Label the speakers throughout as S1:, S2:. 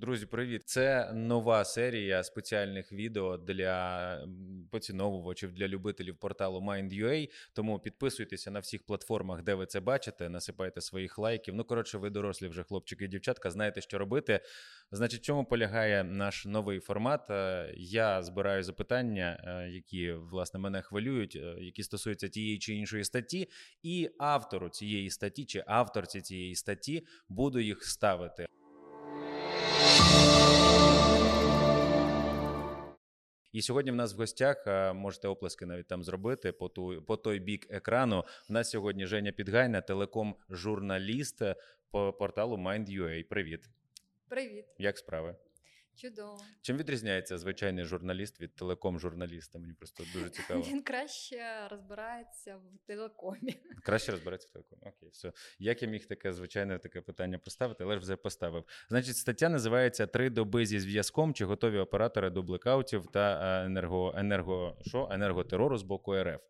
S1: Друзі, привіт! Це нова серія спеціальних відео для поціновувачів для любителів порталу Mind.ua, Тому підписуйтеся на всіх платформах, де ви це бачите. Насипайте своїх лайків. Ну коротше, ви дорослі вже хлопчики і дівчатка. Знаєте, що робити. Значить, чому полягає наш новий формат? Е, я збираю запитання, е, які власне мене хвилюють, е, які стосуються тієї чи іншої статті, і автору цієї статті чи авторці цієї статті буду їх ставити. І сьогодні в нас в гостях можете оплески навіть там зробити по ту по той бік екрану. У нас сьогодні Женя Підгайна, телеком-журналіст по порталу Mind.ua. Привіт,
S2: привіт,
S1: як справи?
S2: Чудово.
S1: Чим відрізняється звичайний журналіст від телеком-журналіста? Мені просто дуже цікаво.
S2: Він краще розбирається в телекомі.
S1: Краще розбирається в телекомі. Окей, все. Як я міг таке звичайне таке питання поставити, але ж вже поставив. Значить, стаття називається Три доби зі зв'язком. Чи готові оператори до блекаутів та е, енерго, енерго, що? енерготерору з боку РФ?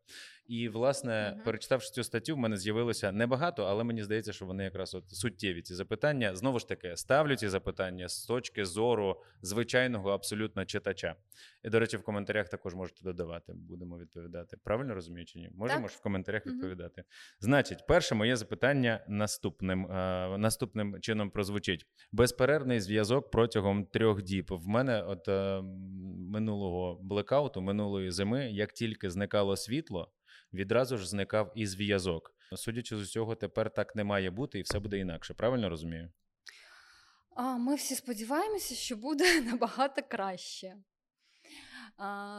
S1: І, власне, uh-huh. перечитавши цю статтю, в мене з'явилося небагато, але мені здається, що вони якраз от суттєві ці запитання. Знову ж таки, ставлю ці запитання з точки зору звичайного абсолютно читача. І, до речі, в коментарях також можете додавати. Будемо відповідати. Правильно розумію чи ні? Можемо ж в коментарях відповідати. Значить, перше моє запитання наступним е, наступним чином прозвучить: безперервний зв'язок протягом трьох діб. В мене от е, минулого блекауту, минулої зими, як тільки зникало світло відразу ж зникав і зв'язок. Судячи з усього, тепер так не має бути, і все буде інакше. Правильно розумію?
S2: А, Ми всі сподіваємося, що буде набагато краще.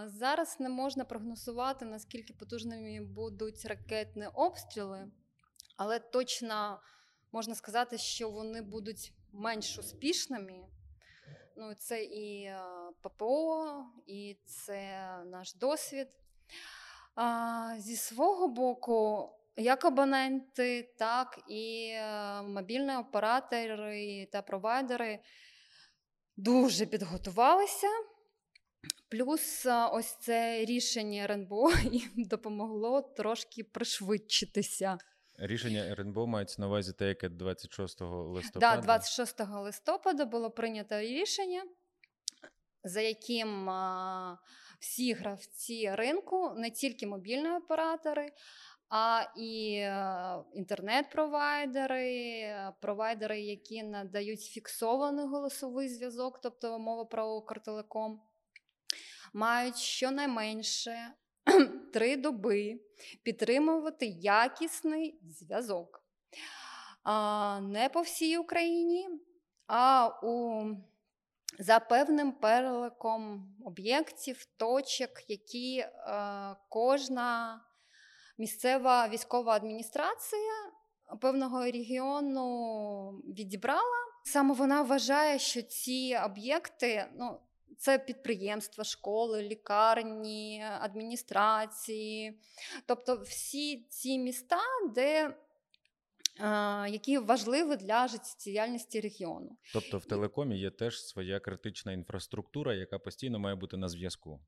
S2: Зараз не можна прогнозувати, наскільки потужними будуть ракетні обстріли, але точно можна сказати, що вони будуть менш успішними. Ну, Це і ППО, і це наш досвід. А, Зі свого боку, як абоненти, так і е, мобільні оператори та провайдери дуже підготувалися. Плюс е, ось це рішення РНБО їм допомогло трошки пришвидшитися.
S1: Рішення РНБО мається на увазі те, яке 26 листопада.
S2: Так, да, 26 листопада було прийнято рішення, за яким всі гравці ринку, не тільки мобільні оператори, а і е, інтернет-провайдери, провайдери, які надають фіксований голосовий зв'язок, тобто мова про Укртелеком, мають щонайменше три доби підтримувати якісний зв'язок. Не по всій Україні, а у за певним переликом об'єктів, точок, які е, кожна місцева військова адміністрація певного регіону відібрала. Саме вона вважає, що ці об'єкти ну, це підприємства, школи, лікарні, адміністрації, тобто всі ці міста, де які важливі для життєдіяльності регіону.
S1: Тобто в телекомі є теж своя критична інфраструктура, яка постійно має бути на зв'язку.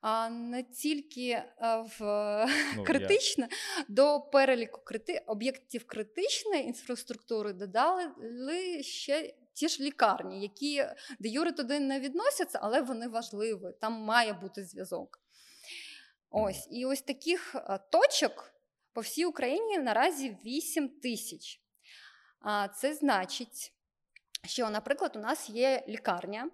S2: А не тільки е, в ну, критичне я... до переліку крити... об'єктів критичної інфраструктури додали ще ті ж лікарні, які де юри туди не відносяться, але вони важливі. Там має бути зв'язок. Ось і ось таких е, точок по всій Україні наразі 8 тисяч. Це значить, що, наприклад, у нас є лікарня,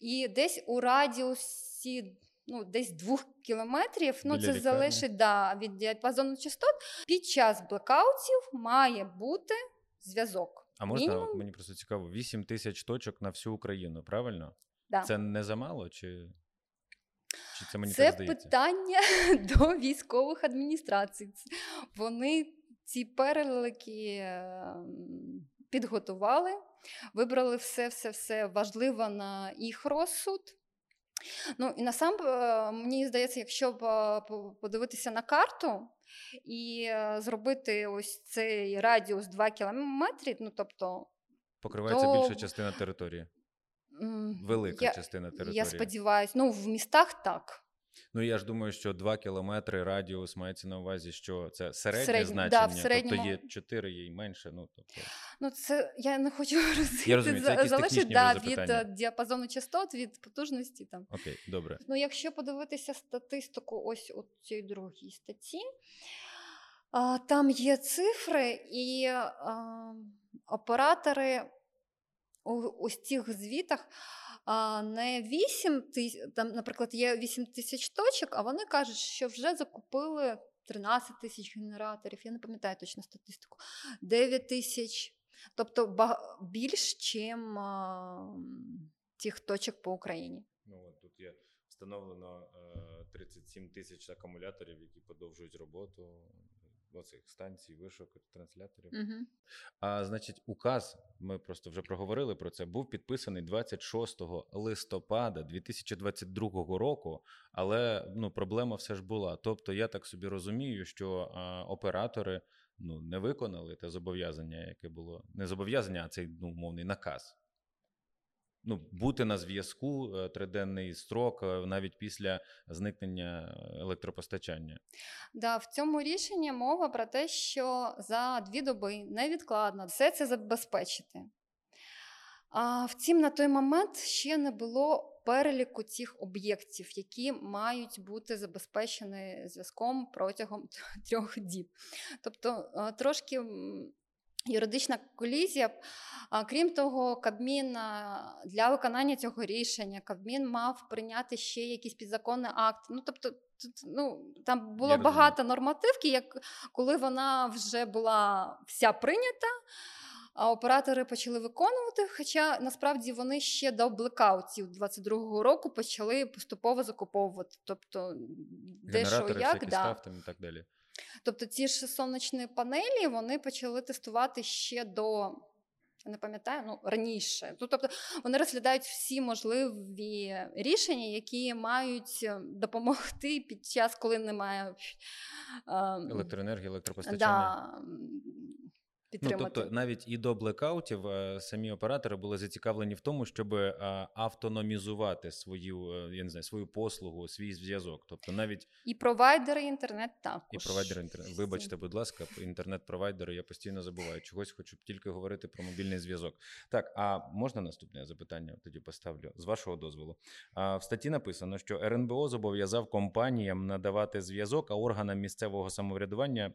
S2: і десь у радіусі ну, десь двох кілометрів, ну це лікарні. залежить да, від діапазону частот. Під час блекаутів має бути зв'язок.
S1: А можна Мінімум... мені просто цікаво: 8 тисяч точок на всю Україну, правильно?
S2: Да.
S1: Це не замало? чи... Чи це мені
S2: це
S1: так
S2: питання до військових адміністрацій. Вони ці перелики ем, підготували, вибрали все-все-все важливе на їх розсуд. Ну і насам е, мені здається, якщо е, подивитися на карту і е, зробити ось цей радіус 2 кілометри, ну тобто
S1: покривається то... більша частина території. Велика
S2: я,
S1: частина території.
S2: Я сподіваюся, ну в містах так.
S1: Ну я ж думаю, що 2 кілометри радіус мається на увазі, що це середнє
S2: Середнє,
S1: значення,
S2: да, в
S1: тобто є 4, є й менше. Ну тобто
S2: Ну, це я не хочу
S1: Я розумію, це
S2: залежить да, від е, діапазону частот, від потужності там.
S1: окей, добре.
S2: Ну, якщо подивитися статистику, ось у цій другій статті, а, там є цифри, і а, оператори ось цих звітах не 8 тисяч, там, наприклад, є 8 тисяч точок, а вони кажуть, що вже закупили 13 тисяч генераторів, я не пам'ятаю точно статистику, 9 тисяч. Тобто більш, ніж тих точок по Україні.
S1: Ну от тут є встановлено е, 37 тисяч акумуляторів, які подовжують роботу оцих станцій, вишок, трансляторів.
S2: Угу.
S1: А значить, указ, ми просто вже проговорили про це, був підписаний 26 листопада 2022 року, але ну, проблема все ж була. Тобто, я так собі розумію, що а, оператори ну, не виконали те зобов'язання, яке було. Не зобов'язання, а цей ну, умовний наказ. Ну, бути на зв'язку е, триденний строк е, навіть після зникнення електропостачання.
S2: Да, в цьому рішенні мова про те, що за дві доби невідкладно все це забезпечити. А втім, на той момент ще не було переліку цих об'єктів, які мають бути забезпечені зв'язком протягом трьох діб. Тобто е, трошки юридична колізія. Крім того, Кабмін для виконання цього рішення Кабмін мав прийняти ще якийсь підзаконний акт. Ну, тобто, тут, ну, там було
S1: Я розумію.
S2: багато нормативки, як коли вона вже була вся прийнята. А оператори почали виконувати, хоча насправді вони ще до блекаутів 22-го року почали поступово закуповувати. Тобто, де що як, да.
S1: став там і так далі.
S2: Тобто ті ж сонячні панелі вони почали тестувати ще до. Не пам'ятаю, ну раніше. Ну, тобто вони розглядають всі можливі рішення, які мають е, допомогти під час, коли немає ем,
S1: Електроенергія, електропостачання.
S2: да, м,
S1: Ну, тобто навіть і до блекаутів е, самі оператори були зацікавлені в тому, щоб е, автономізувати свою, е, я не знаю, свою послугу, свій зв'язок. Тобто навіть
S2: І провайдери інтернет також.
S1: і провайдери інтернет. Вибачте, будь ласка, інтернет-провайдери, я постійно забуваю. Чогось хочу тільки говорити про мобільний зв'язок. Так, а можна наступне запитання? Тоді поставлю з вашого дозволу. А, в статті написано, що РНБО зобов'язав компаніям надавати зв'язок, а органам місцевого самоврядування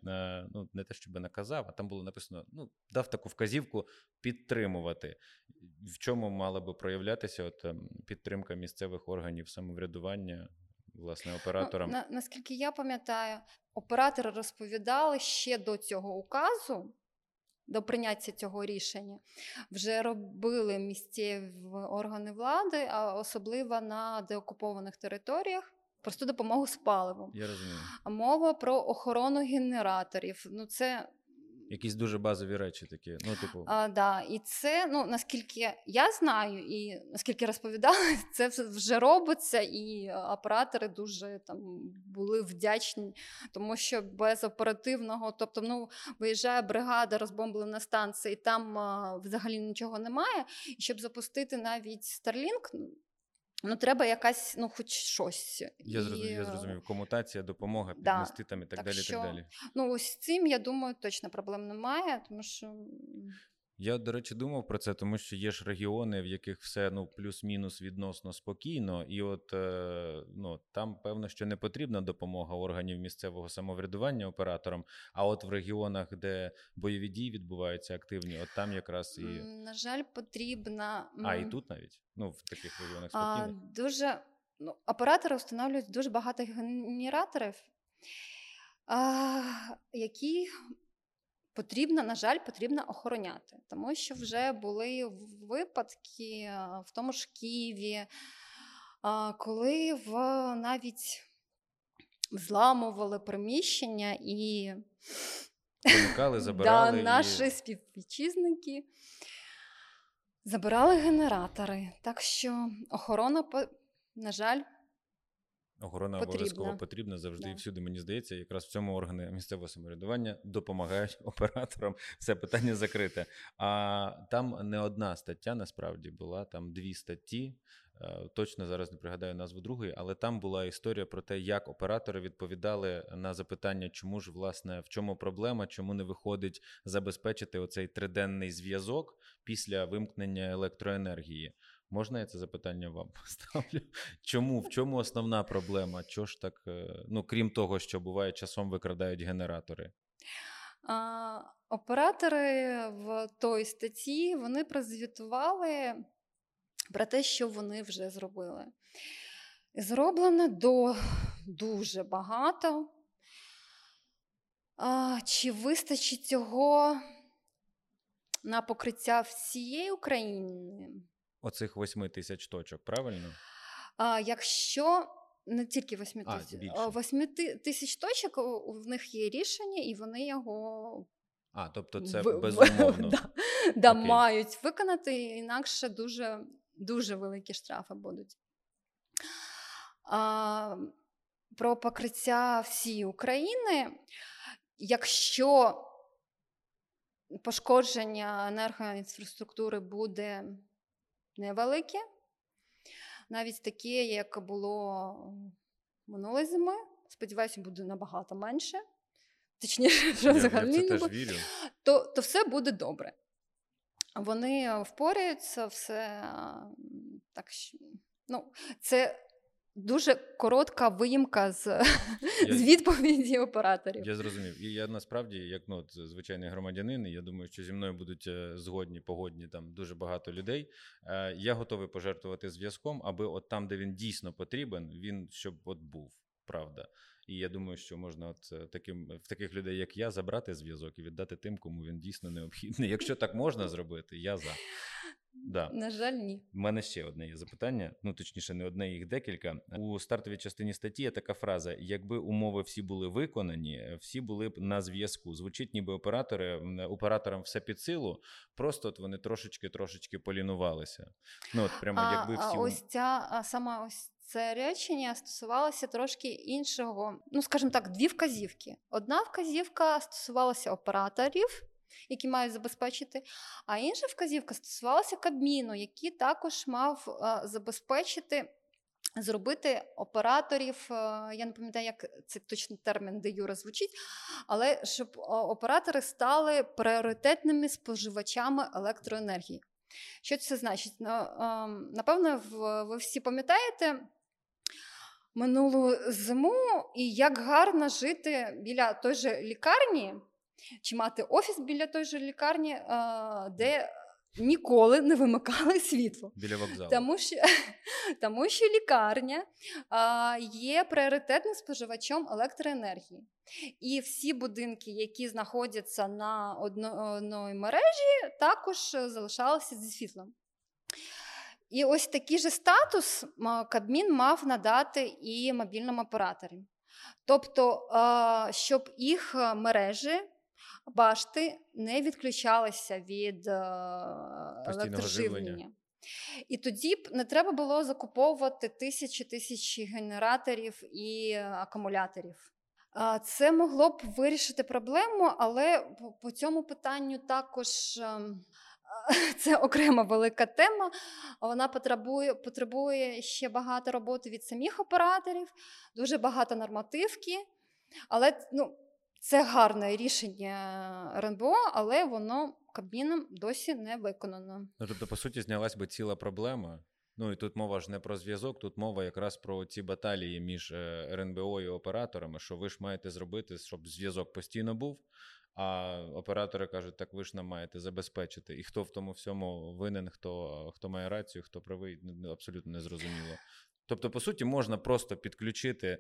S1: ну не те, щоб наказав, а там було написано: ну дав таку вказівку підтримувати. В чому мала би проявлятися от ем, підтримка місцевих органів самоврядування, власне, операторам?
S2: Ну, на, наскільки я пам'ятаю, оператори розповідали ще до цього указу, до прийняття цього рішення, вже робили місцеві органи влади, а особливо на деокупованих територіях. Просту допомогу з паливом.
S1: Я розумію.
S2: Мова про охорону генераторів. Ну, це
S1: Якісь дуже базові речі такі. Ну, типу,
S2: А, да, і це, ну наскільки я знаю, і наскільки розповідали, це вже робиться, і оператори дуже там були вдячні, тому що без оперативного, тобто, ну виїжджає бригада, розбомблена станція, і там а, взагалі нічого немає. І щоб запустити навіть Starlink, ну, треба якась, ну, хоч щось.
S1: я, зрозумів,
S2: І,
S1: я зрозумів. Комутація, допомога,
S2: да,
S1: піднести там і так,
S2: так
S1: далі.
S2: що-
S1: так далі.
S2: Ну, ось цим, я думаю, точно проблем немає, тому що.
S1: Я, до речі, думав про це, тому що є ж регіони, в яких все ну плюс-мінус відносно спокійно, і от е, ну там певно, що не потрібна допомога органів місцевого самоврядування операторам. А от в регіонах, де бойові дії відбуваються активні, от там якраз і
S2: На жаль, потрібна.
S1: а і тут навіть ну в таких регіонах
S2: А,
S1: спокійно.
S2: дуже ну, оператори встановлюють дуже багато генераторів, а, які потрібно, на жаль, потрібно охороняти. Тому що вже були випадки в тому ж Києві, коли в навіть зламували приміщення і
S1: Проникали, забирали
S2: да,
S1: і-
S2: наші співвітчизники забирали генератори. Так що охорона, на жаль,
S1: Охорона
S2: потрібна.
S1: обов'язково потрібна завжди
S2: Да.
S1: і всюди. Мені здається, якраз в цьому органи місцевого самоврядування допомагають операторам. Це питання закрите. А там не одна стаття насправді була, там дві статті. Е, Точно зараз не пригадаю назву другої, але там була історія про те, як оператори відповідали на запитання, чому ж власне в чому проблема, чому не виходить забезпечити оцей триденний зв'язок після вимкнення електроенергії. Можна я це запитання вам поставлю? Чому? В чому основна проблема? Чого ж так, е, ну крім того, що буває часом викрадають генератори?
S2: А, оператори в той статті вони прозвітували про те, що вони вже зробили. Зроблено до дуже багато. А, чи вистачить цього на покриття всієї України?
S1: Оцих восьми тисяч точок, правильно?
S2: А, якщо не тільки 8 тисяч, а, 8 тисяч точок в них є рішення, і вони його
S1: А, тобто це
S2: в-
S1: безумовно.
S2: да, да, мають виконати, інакше дуже, дуже великі штрафи будуть. А, про покриття всієї України. Якщо пошкодження енергоінфраструктури буде невелике, навіть таке, як було минулої зими, сподіваюся, буде набагато менше. Точніше, що
S1: Я, я в
S2: взагалі не буде то, то все буде добре. Вони впораються, все так. Ну, це дуже коротка виїмка з,
S1: Я-
S2: з відповіді операторів.
S1: Я зрозумів. І я насправді, як ну, от, звичайний громадянин, і я думаю, що зі мною будуть е, згодні, погодні там дуже багато людей. Е, Я готовий пожертвувати зв'язком, аби от там, де він дійсно потрібен, він щоб от був. Правда. І я думаю, що можна от е, таким в таких людей, як я, забрати зв'язок і віддати тим, кому він дійсно необхідний. Якщо так можна зробити, я за. Да.
S2: На жаль, ні.
S1: У мене ще одне є запитання, ну точніше, не одне, їх декілька. У стартовій частині статті є така фраза: якби умови всі були виконані, всі були б на зв'язку. Звучить, ніби оператори операторам все під силу, просто от вони трошечки трошечки полінувалися. Ну от прямо
S2: А,
S1: якби
S2: а
S1: всі
S2: ось ця а саме ось це речення стосувалося трошки іншого. Ну, скажімо так, дві вказівки. Одна вказівка стосувалася операторів, які мають забезпечити, а інша вказівка стосувалася Кабміну, який також мав забезпечити. Зробити операторів, е, я не пам'ятаю, як це точно термін де юра звучить, але щоб оператори стали пріоритетними споживачами електроенергії. Що це значить? Ну, ем, Напевно, ви всі пам'ятаєте минулу зиму і як гарно жити біля той же лікарні, чи мати офіс біля той же лікарні, де ніколи не вимикали світло.
S1: біля вокзалу.
S2: Тому що, тому що лікарня є пріоритетним споживачем електроенергії. І всі будинки, які знаходяться на одної мережі, також залишалися зі світлом. І ось такий же статус Кабмін мав надати і мобільним операторам. Тобто, щоб їх мережі, башти не відключалися від е, електроживлення. І тоді б не треба було закуповувати тисячі тисячі генераторів і акумуляторів. Це могло б вирішити проблему, але по- по цьому питанню також ем, це окрема велика тема. Вона потребує, потребує ще багато роботи від самих операторів, дуже багато нормативки. Але ну, це гарне рішення РНБО, але воно Кабміном досі не виконано.
S1: Ну, тобто, по суті, знялась би ціла проблема. Ну і тут мова ж не про зв'язок, тут мова якраз про ці баталії між е, РНБО і операторами, що ви ж маєте зробити, щоб зв'язок постійно був. А оператори кажуть, так ви ж нам маєте забезпечити. І хто в тому всьому винен, хто, хто має рацію, хто правий, абсолютно не зрозуміло. Тобто, по суті, можна просто підключити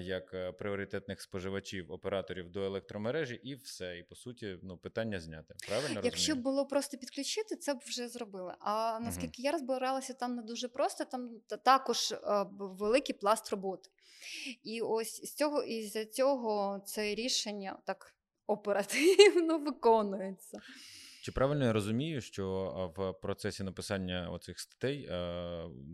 S1: як е, пріоритетних споживачів операторів до електромережі, і все. І по суті, ну питання зняте. Правильно
S2: Якщо
S1: розумію?
S2: було просто підключити, це б вже зробили. А наскільки я розбиралася, там не дуже просто, там та- також е, великий пласт роботи. І ось з цього і за цього це рішення так оперативно виконується.
S1: Чи правильно я розумію, що в процесі написання оцих статей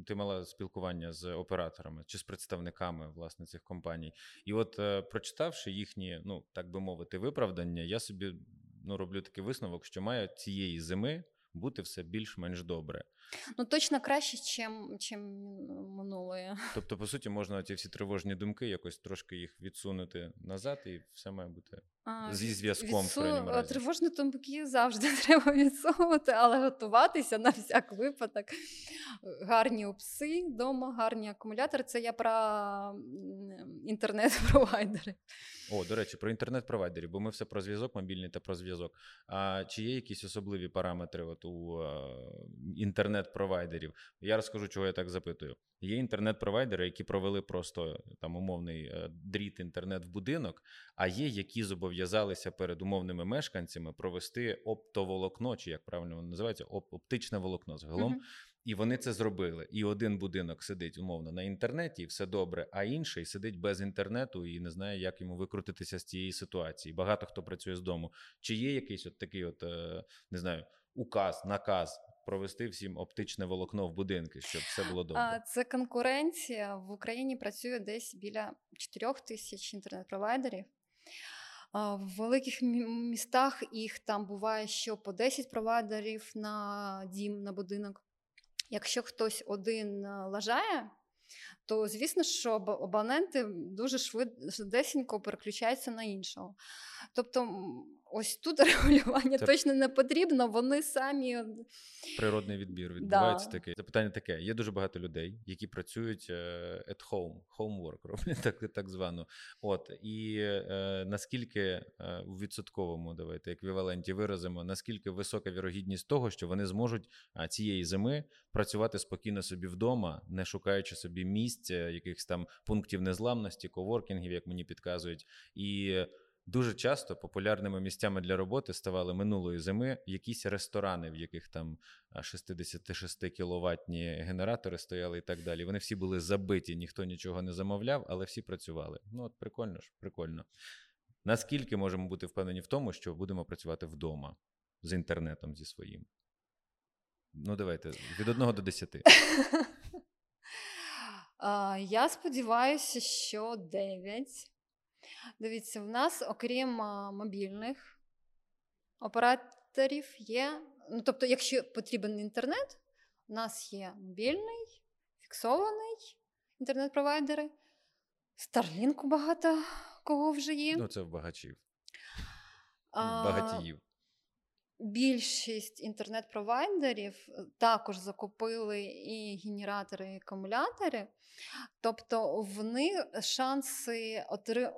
S1: ти мала спілкування з операторами чи з представниками власне цих компаній? І от е, прочитавши їхні, ну так би мовити, виправдання, я собі ну роблю такий висновок, що має цієї зими бути все більш-менш добре.
S2: Ну точно краще, чим чим минулої.
S1: Тобто, по суті, можна ці всі тривожні думки якось трошки їх відсунути назад, і все має бути зі зв'язком. Відсу... разі.
S2: Тривожні думки завжди треба відсунути, але готуватися на всяк випадок. Гарні пси вдома, гарні акумулятори. Це я про інтернет-провайдери.
S1: О, до речі, про інтернет-провайдерів, бо ми все про зв'язок, мобільний та про зв'язок. А чи є якісь особливі параметри от у інтернет-провайдерів? Я розкажу, чого я так запитую. Є інтернет-провайдери, які провели просто там умовний е, дріт інтернет в будинок, а є, які зобов'язалися перед умовними мешканцями провести оптоволокно, чи як правильно воно називається, оптичне волокно загалом. Uh-huh. І вони це зробили. І один будинок сидить умовно на інтернеті, і все добре, а інший сидить без інтернету і не знає, як йому викрутитися з цієї ситуації. Багато хто працює з дому. Чи є якийсь от такий, от е, не знаю, указ, наказ провести всім оптичне волокно в будинки, щоб все було добре?
S2: Це конкуренція в Україні. Працює десь біля 4 тисяч інтернет-провайдерів. В великих містах їх там буває що по 10 провайдерів на дім на будинок. Якщо хтось один е, лажає, то звісно, що абоненти дуже швидко переключаються на іншого. Тобто Ось тут регулювання Це... точно не потрібно, вони самі
S1: природний відбір відбувається да. такий. Запитання таке: є дуже багато людей, які працюють е, at home, homework роблять так так звано. От і е, наскільки е, відсотковому давайте еквіваленті виразимо, наскільки висока вірогідність того, що вони зможуть цієї зими працювати спокійно собі вдома, не шукаючи собі місць, якихось там пунктів незламності, коворкінгів, як мені підказують, і Дуже часто популярними місцями для роботи ставали минулої зими якісь ресторани, в яких там 66 кіловатні генератори стояли і так далі. Вони всі були забиті, ніхто нічого не замовляв, але всі працювали. Ну от прикольно ж, прикольно. Наскільки можемо бути впевнені в тому, що будемо працювати вдома з інтернетом зі своїм? Ну, давайте від 1 до 10.
S2: Я сподіваюся, що 9. Дивіться, в нас, окрім мобільних операторів, є. Ну, тобто, якщо потрібен інтернет, у нас є мобільний, фіксований інтернет-провайдери. Starlink багато кого вже є.
S1: Ну, це в багачів. Багатіїв.
S2: Більшість інтернет-провайдерів е, також закупили і генератори, і акумулятори, тобто в них шанси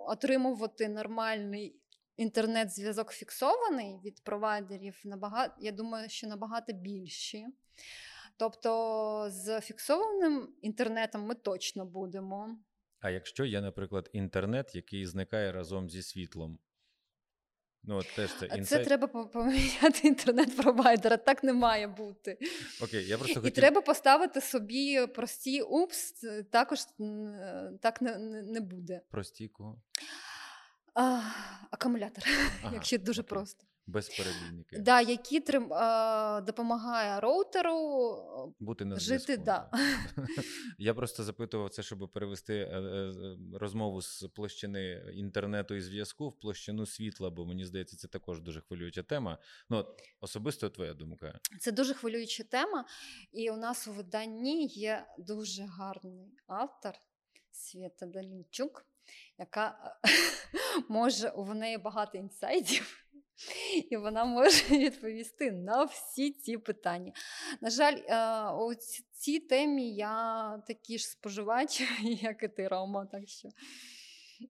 S2: отримувати нормальний інтернет-зв'язок фіксований від провайдерів набагато, я думаю, що набагато більші. Тобто, з фіксованим інтернетом ми точно будемо.
S1: А якщо є, наприклад, інтернет, який зникає разом зі світлом, Ну, от теж це
S2: інсайт. Це треба поміняти інтернет-провайдера, так не має бути.
S1: Окей, я просто
S2: І
S1: хотів...
S2: треба поставити собі прості упс, також так не не буде.
S1: Прості кого?
S2: А, Акумулятор, ага, якщо дуже окей. просто.
S1: Без перебійники.
S2: Да, які трим, а, допомагає роутеру
S1: бути на
S2: жити. Да.
S1: Я просто запитував це, щоб перевести е, е, розмову з площини інтернету і зв'язку в площину світла, бо мені здається, це також дуже хвилююча тема. Ну, Особисто твоя думка.
S2: Це дуже хвилююча тема, і у нас у виданні є дуже гарний автор Свята Далінчук, яка може у неї багато інсайдів і вона може відповісти на всі ці питання. На жаль, е, у цій темі я такий ж споживач, як і ти, Рома. так що...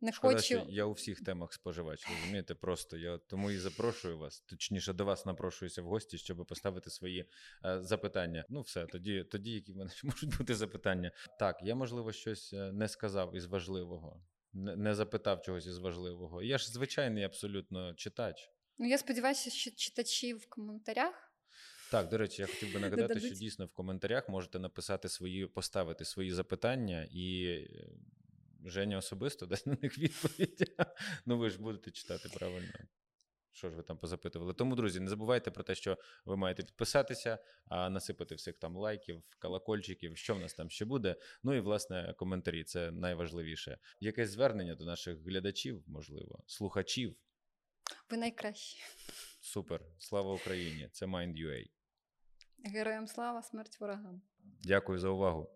S2: Не
S1: Шкода,
S2: хочу...
S1: що Я у всіх темах споживач, розумієте, просто я тому і запрошую вас, точніше до вас напрошуюся в гості, щоб поставити свої е, запитання. Ну, все, тоді, тоді, які в мене можуть бути запитання. Так, я, можливо, щось е, не сказав із важливого, не, запитав чогось із важливого. Я ж звичайний абсолютно читач.
S2: Ну, я сподіваюся, що читачі в коментарях.
S1: Так, до речі, я хотів би нагадати, Додадуть. що дійсно в коментарях можете написати свої, поставити свої запитання, і е, Женя особисто дасть на них відповідь. Ну, ви ж будете читати правильно. Що ж ви там позапитували? Тому, друзі, не забувайте про те, що ви маєте підписатися, а насипати всіх там лайків, колокольчиків, що в нас там ще буде. Ну і власне коментарі це найважливіше. Якесь звернення до наших глядачів, можливо, слухачів.
S2: Ви найкращі.
S1: Супер, слава Україні! Це Mind.ua.
S2: Героям слава, смерть ворогам.
S1: Дякую за увагу.